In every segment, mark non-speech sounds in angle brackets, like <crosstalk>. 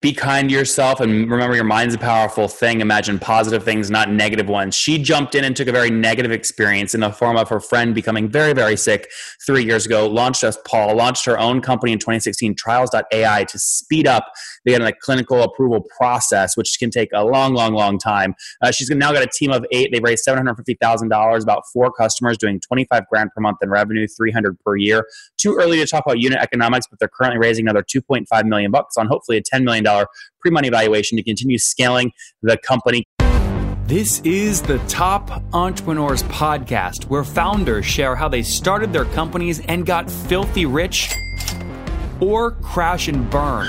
be kind to yourself and remember your mind's a powerful thing. Imagine positive things, not negative ones. She jumped in and took a very negative experience in the form of her friend becoming very, very sick three years ago, launched us, Paul, launched her own company in 2016, trials.ai, to speed up the clinical approval process, which can take a long, long, long time. Uh, she's now got a team of eight. They've raised $750,000, about four customers doing 25 grand per month in revenue, 300 per year. Too early to talk about unit economics, but they're currently raising another 2.5 million bucks on hopefully a $10 million pre money valuation to continue scaling the company. This is the Top Entrepreneurs Podcast, where founders share how they started their companies and got filthy rich or crash and burn.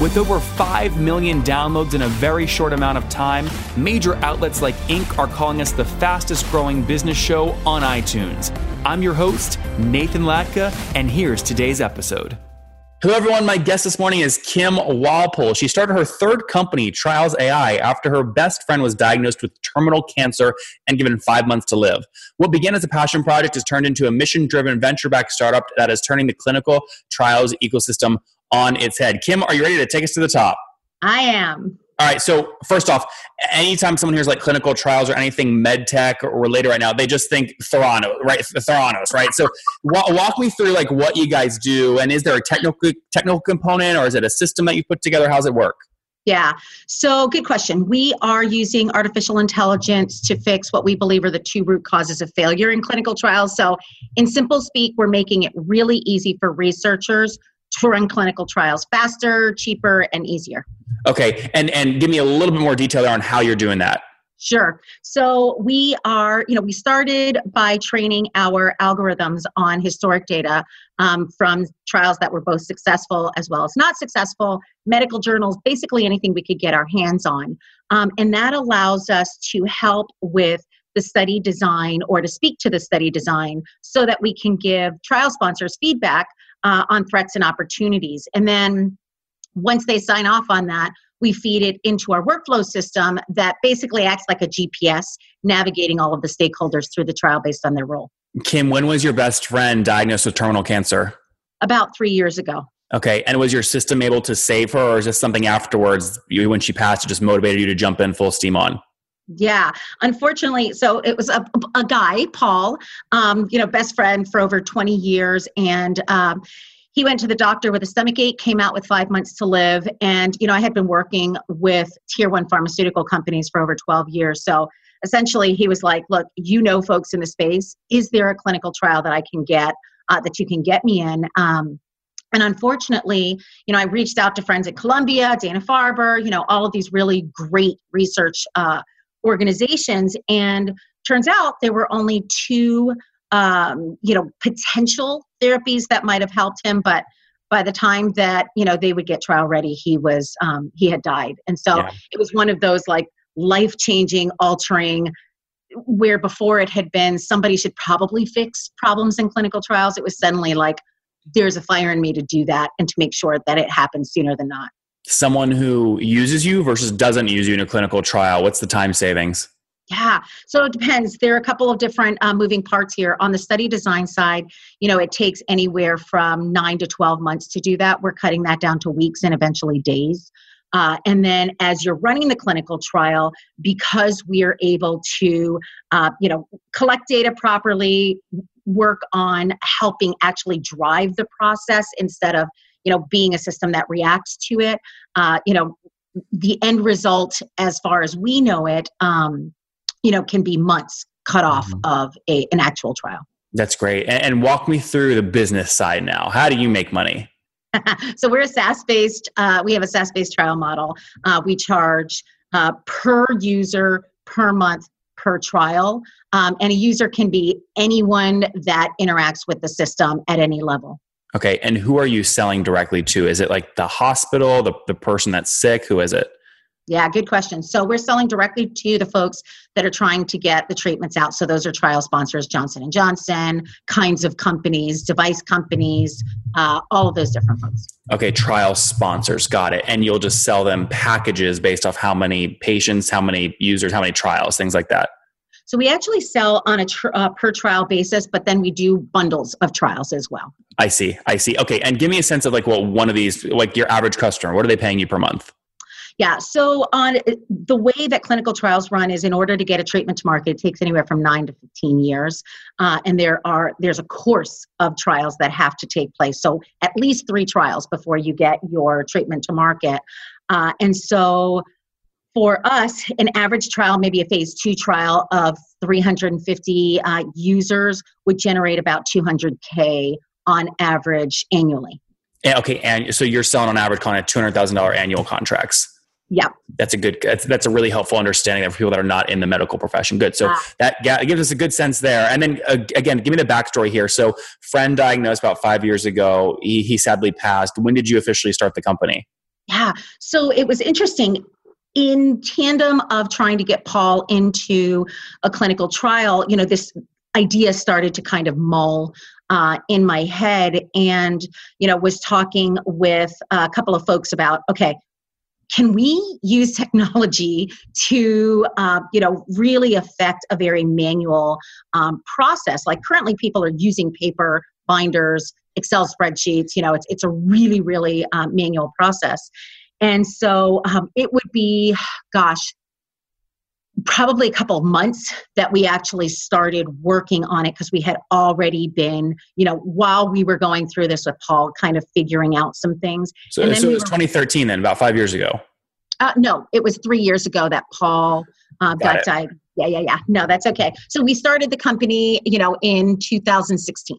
With over 5 million downloads in a very short amount of time, major outlets like Inc. are calling us the fastest growing business show on iTunes. I'm your host, Nathan Latka, and here's today's episode. Hello, everyone. My guest this morning is Kim Walpole. She started her third company, Trials AI, after her best friend was diagnosed with terminal cancer and given five months to live. What began as a passion project has turned into a mission driven venture backed startup that is turning the clinical trials ecosystem on its head. Kim, are you ready to take us to the top? I am. All right. So first off, anytime someone hears like clinical trials or anything med tech or related right now, they just think Theranos, right? Theranos, right? So walk, walk me through like what you guys do, and is there a technical technical component, or is it a system that you put together? How's it work? Yeah. So, good question. We are using artificial intelligence to fix what we believe are the two root causes of failure in clinical trials. So, in simple speak, we're making it really easy for researchers to run clinical trials faster, cheaper, and easier. Okay, and and give me a little bit more detail on how you're doing that. Sure. So we are, you know, we started by training our algorithms on historic data um, from trials that were both successful as well as not successful, medical journals, basically anything we could get our hands on. Um, and that allows us to help with the study design or to speak to the study design so that we can give trial sponsors feedback uh, on threats and opportunities. And then once they sign off on that, we feed it into our workflow system that basically acts like a GPS, navigating all of the stakeholders through the trial based on their role. Kim, when was your best friend diagnosed with terminal cancer? About three years ago. Okay, and was your system able to save her, or is this something afterwards, you, when she passed, it just motivated you to jump in full steam on? Yeah, unfortunately, so it was a, a guy, Paul, um, you know, best friend for over 20 years, and um, he went to the doctor with a stomach ache, came out with five months to live, and you know, I had been working with tier one pharmaceutical companies for over 12 years, so essentially, he was like, "Look, you know, folks in the space, is there a clinical trial that I can get uh, that you can get me in?" Um, and unfortunately, you know, I reached out to friends at Columbia, Dana Farber, you know, all of these really great research. Uh, organizations and turns out there were only two um, you know potential therapies that might have helped him but by the time that you know they would get trial ready he was um, he had died and so yeah. it was one of those like life changing altering where before it had been somebody should probably fix problems in clinical trials it was suddenly like there's a fire in me to do that and to make sure that it happens sooner than not someone who uses you versus doesn't use you in a clinical trial? What's the time savings? Yeah, so it depends. There are a couple of different uh, moving parts here. On the study design side, you know, it takes anywhere from nine to 12 months to do that. We're cutting that down to weeks and eventually days. Uh, and then as you're running the clinical trial, because we are able to, uh, you know, collect data properly, work on helping actually drive the process instead of you know being a system that reacts to it uh, you know the end result as far as we know it um, you know can be months cut off mm-hmm. of a, an actual trial that's great and, and walk me through the business side now how do you make money <laughs> so we're a SaaS based, uh, we have a SaaS based trial model. Uh, we charge uh, per user per month per trial. Um, and a user can be anyone that interacts with the system at any level. Okay. And who are you selling directly to? Is it like the hospital, the, the person that's sick? Who is it? Yeah, good question. So we're selling directly to the folks that are trying to get the treatments out. So those are trial sponsors, Johnson and Johnson, kinds of companies, device companies, uh, all of those different folks. Okay, trial sponsors, got it. And you'll just sell them packages based off how many patients, how many users, how many trials, things like that. So we actually sell on a tr- uh, per trial basis, but then we do bundles of trials as well. I see. I see. Okay, and give me a sense of like what one of these, like your average customer, what are they paying you per month? Yeah. So on the way that clinical trials run is in order to get a treatment to market, it takes anywhere from nine to fifteen years, uh, and there are there's a course of trials that have to take place. So at least three trials before you get your treatment to market, uh, and so. For us, an average trial, maybe a phase two trial of 350 uh, users, would generate about 200K on average annually. Okay, and so you're selling on average kind of two hundred thousand dollar annual contracts. Yeah. That's a good, that's, that's a really helpful understanding for people that are not in the medical profession. Good. So ah. that yeah, gives us a good sense there. And then uh, again, give me the backstory here. So friend diagnosed about five years ago. He, he sadly passed. When did you officially start the company? Yeah. So it was interesting in tandem of trying to get Paul into a clinical trial, you know, this idea started to kind of mull uh, in my head and you know was talking with a couple of folks about okay can we use technology to uh, you know really affect a very manual um, process? Like currently people are using paper binders excel spreadsheets you know it's, it's a really really um, manual process and so um, it would be gosh probably a couple of months that we actually started working on it because we had already been, you know, while we were going through this with Paul, kind of figuring out some things. So, so we it was were, 2013 then, about five years ago. Uh, no, it was three years ago that Paul uh, got, got diagnosed. Yeah, yeah, yeah. No, that's okay. So we started the company, you know, in 2016.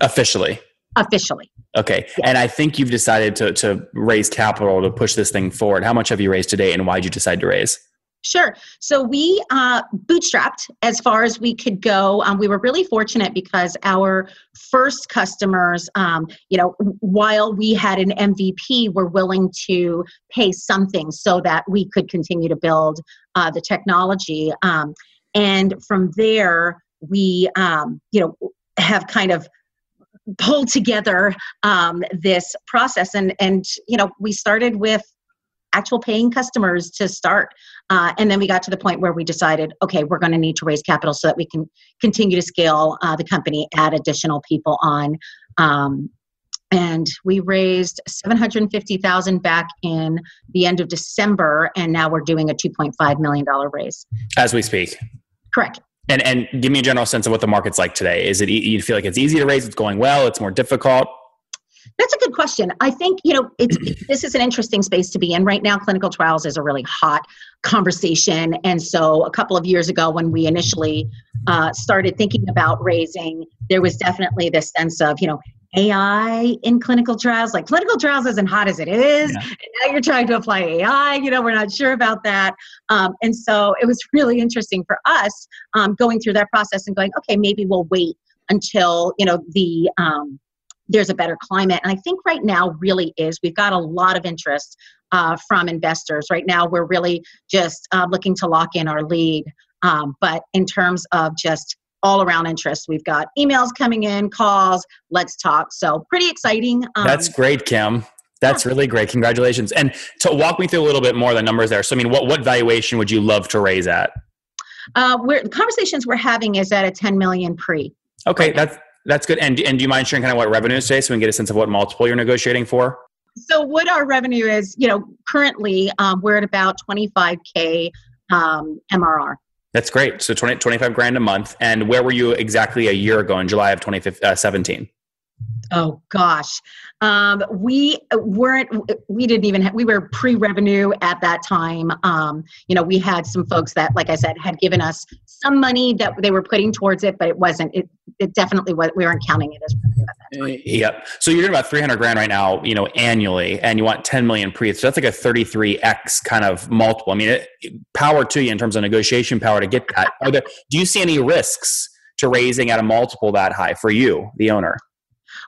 Officially. Officially. Okay. Yeah. And I think you've decided to, to raise capital to push this thing forward. How much have you raised today and why did you decide to raise? Sure. So we uh, bootstrapped as far as we could go. Um, we were really fortunate because our first customers, um, you know, while we had an MVP, were willing to pay something so that we could continue to build uh, the technology. Um, and from there, we, um, you know, have kind of pulled together um, this process and and you know we started with actual paying customers to start. Uh, and then we got to the point where we decided, okay, we're going to need to raise capital so that we can continue to scale uh, the company, add additional people on. Um, and we raised 750,000 back in the end of December, and now we're doing a 2.5 million dollar raise as we speak. Correct. And and give me a general sense of what the market's like today. Is it you feel like it's easy to raise? It's going well. It's more difficult. That's a good question. I think, you know, it's, <clears throat> this is an interesting space to be in. Right now, clinical trials is a really hot conversation. And so, a couple of years ago, when we initially uh, started thinking about raising, there was definitely this sense of, you know, AI in clinical trials. Like clinical trials isn't hot as it is. Yeah. now you're trying to apply AI. You know, we're not sure about that. Um, and so it was really interesting for us um, going through that process and going, okay, maybe we'll wait until you know the um, there's a better climate. And I think right now really is. We've got a lot of interest uh, from investors. Right now, we're really just uh, looking to lock in our lead. Um, but in terms of just all around interest, we've got emails coming in, calls, let's talk. So pretty exciting. Um, That's great, Kim. That's really great. Congratulations. And to walk me through a little bit more the numbers there. So, I mean, what, what valuation would you love to raise at? Uh, we're, the conversations we're having is at a 10 million pre. Okay, that's that's good. And, and do you mind sharing kind of what revenue is today so we can get a sense of what multiple you're negotiating for? So, what our revenue is, you know, currently um, we're at about 25K um, MRR. That's great. So 20, 25 grand a month. And where were you exactly a year ago in July of 2017? Oh gosh, um, we weren't. We didn't even. Have, we were pre-revenue at that time. Um, you know, we had some folks that, like I said, had given us some money that they were putting towards it, but it wasn't. It, it definitely was. We weren't counting it as revenue time. Eh, yep. So you're doing about 300 grand right now. You know, annually, and you want 10 million pre. So that's like a 33x kind of multiple. I mean, it, power to you in terms of negotiation power to get that. There, do you see any risks to raising at a multiple that high for you, the owner?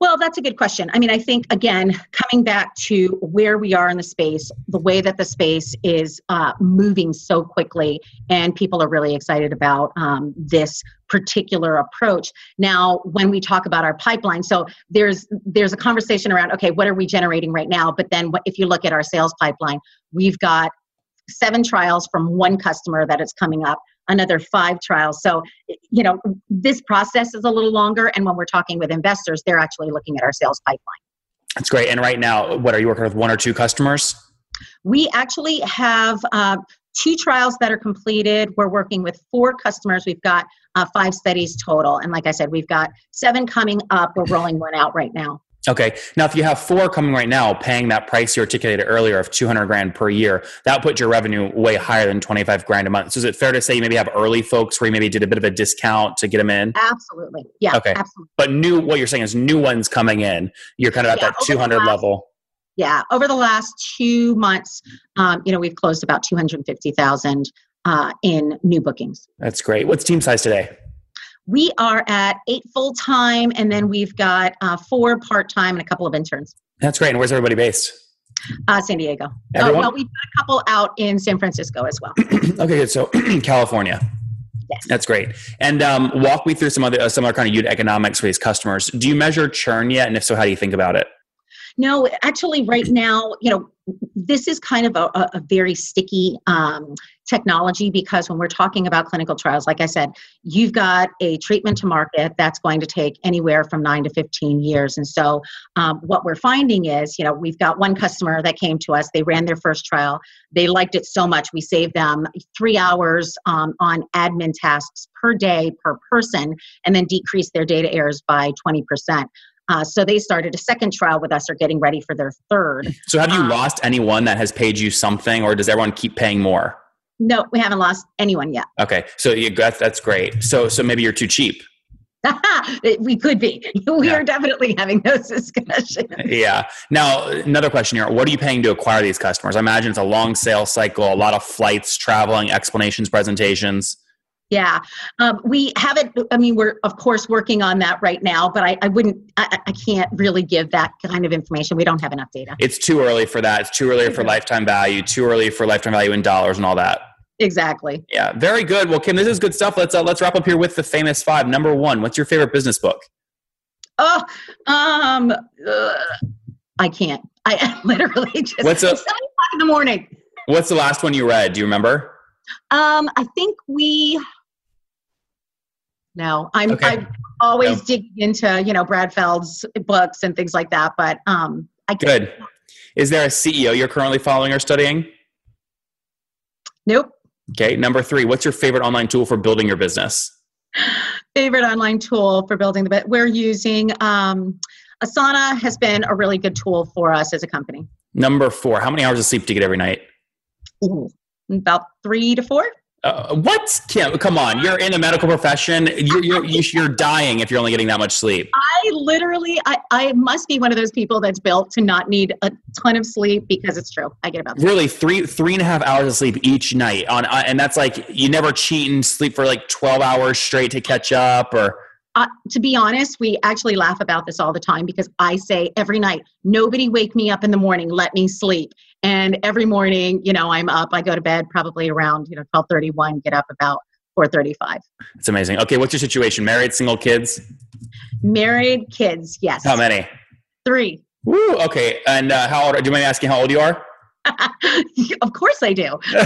Well, that's a good question. I mean, I think, again, coming back to where we are in the space, the way that the space is uh, moving so quickly, and people are really excited about um, this particular approach. Now, when we talk about our pipeline, so there's there's a conversation around, okay, what are we generating right now? But then if you look at our sales pipeline, we've got seven trials from one customer that is coming up another five trials. So, you know, this process is a little longer. And when we're talking with investors, they're actually looking at our sales pipeline. That's great. And right now, what are you working with one or two customers? We actually have uh, two trials that are completed. We're working with four customers. We've got uh, five studies total. And like I said, we've got seven coming up. We're rolling one out right now. Okay. Now, if you have four coming right now, paying that price you articulated earlier of 200 grand per year, that puts your revenue way higher than 25 grand a month. So is it fair to say you maybe have early folks where you maybe did a bit of a discount to get them in? Absolutely. Yeah. Okay. Absolutely. But new, what you're saying is new ones coming in. You're kind of at Yeah, that 200 last- level. Yeah. Over the last two months, um, you know, we've closed about 250,000 uh, in new bookings. That's great. What's team size today? We are at eight full time, and then we've got uh, four part time and a couple of interns. That's great. And where's everybody based? Uh, San Diego. Oh, well, we've got a couple out in San Francisco as well. <clears throat> okay, good. So <clears throat> California. Yes. That's great. And um, walk me through some other uh, some other kind of unit economics for these customers. Do you measure churn yet? And if so, how do you think about it? No, actually, right now, you know, this is kind of a, a- very sticky um, technology because when we're talking about clinical trials, like I said, you've got a treatment to market that's going to take anywhere from nine to 15 years. And so, um, what we're finding is, you know, we've got one customer that came to us, they ran their first trial, they liked it so much, we saved them three hours um, on admin tasks per day per person, and then decreased their data errors by 20%. Uh, so they started a second trial with us, or getting ready for their third. So have you Um, lost anyone that has paid you something, or does everyone keep paying more? No, we haven't lost anyone yet. Okay, so you that's, that's great. So so maybe you're too cheap. <laughs> we could be. We Yeah. are definitely having those <laughs> discussions. Yeah. Now another question here: What are you paying to acquire these customers? I imagine it's a long sales cycle, a lot of flights, traveling, explanations, presentations. Yeah, um, we haven't. I mean, we're of course working on that right now, but I, I wouldn't. I, I can't really give that kind of information. We don't have enough data. It's too early for that. It's too early for lifetime value. Too early for lifetime value in dollars and all that. Exactly. Yeah, very good. Well, Kim, this is good stuff. Let's uh, let's wrap up here with the famous five. Number one, what's your favorite business book? Oh, um, uh, I can't. I <laughs> literally just. What's a- seven o'clock in the morning. What's the last one you read? Do you remember? Um, I think we. No, I'm. Okay. I'm always No. digging into you know Brad Feld's books and things like that, but um, I can't. Good. Is there a CEO you're currently following or studying? Nope. Okay. Number three, what's your favorite online tool for building your business? Favorite online tool for building the bit. We're using um, Asana has been a really good tool for us as a company. Number four, how many hours of sleep do you get every night? About three to four. Uh, what? Kim, come on. You're in a medical profession. You're, you're, you're dying if you're only getting that much sleep. I literally, I, I must be one of those people that's built to not need a ton of sleep because it's true. I get about Really, three three and a half hours of sleep each night on, uh, and that's like you never cheat and sleep for like twelve hours straight to catch up, or uh, to be honest, we actually laugh about this all the time because I say every night, nobody wake me up in the morning, let me sleep. And every morning, you know, I'm up. I go to bed probably around, you know, 1231, get up about 435. it's amazing. Okay, what's your situation? Married, single, kids? Married, kids, yes. How many? Three. Woo. Okay, and uh, how old? Do you mind asking how old you are? <laughs> of course I do. <laughs>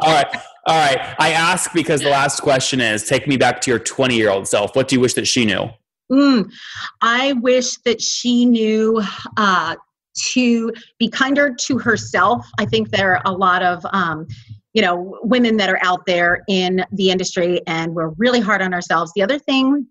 all right. All right. I ask because the last question is take me back to your 20 year old self. What do you wish that she knew? Mm, I wish that she knew uh, to be kinder to herself. I think there are a lot of, um, you know, women that are out there in the industry, and we're really hard on ourselves. The other thing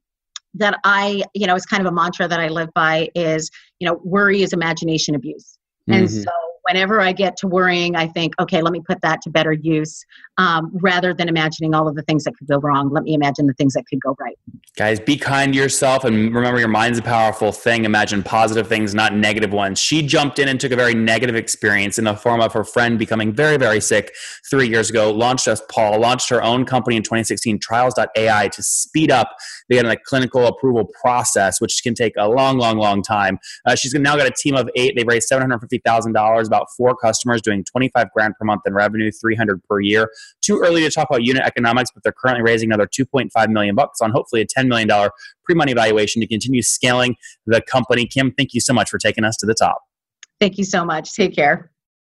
that I, you know, is kind of a mantra that I live by is, you know, worry is imagination abuse. And Mhm. so whenever I get to worrying, I think, okay, let me put that to better use um, rather than imagining all of the things that could go wrong. Let me imagine the things that could go right. Guys, be kind to yourself and remember your mind's a powerful thing. Imagine positive things, not negative ones. She jumped in and took a very negative experience in the form of her friend becoming very, very sick three years ago, launched us Paul, launched her own company in 2016, trials.ai, to speed up the like, clinical approval process, which can take a long, long, long time. Uh, she's now got a team of eight. They've raised $750,000, about four customers doing 25 grand per month in revenue, 300 per year. Too early to talk about unit economics, but they're currently raising another 2.5 million bucks on hopefully a $10 million pre-money valuation to continue scaling the company. Kim, thank you so much for taking us to the top. Thank you so much. Take care.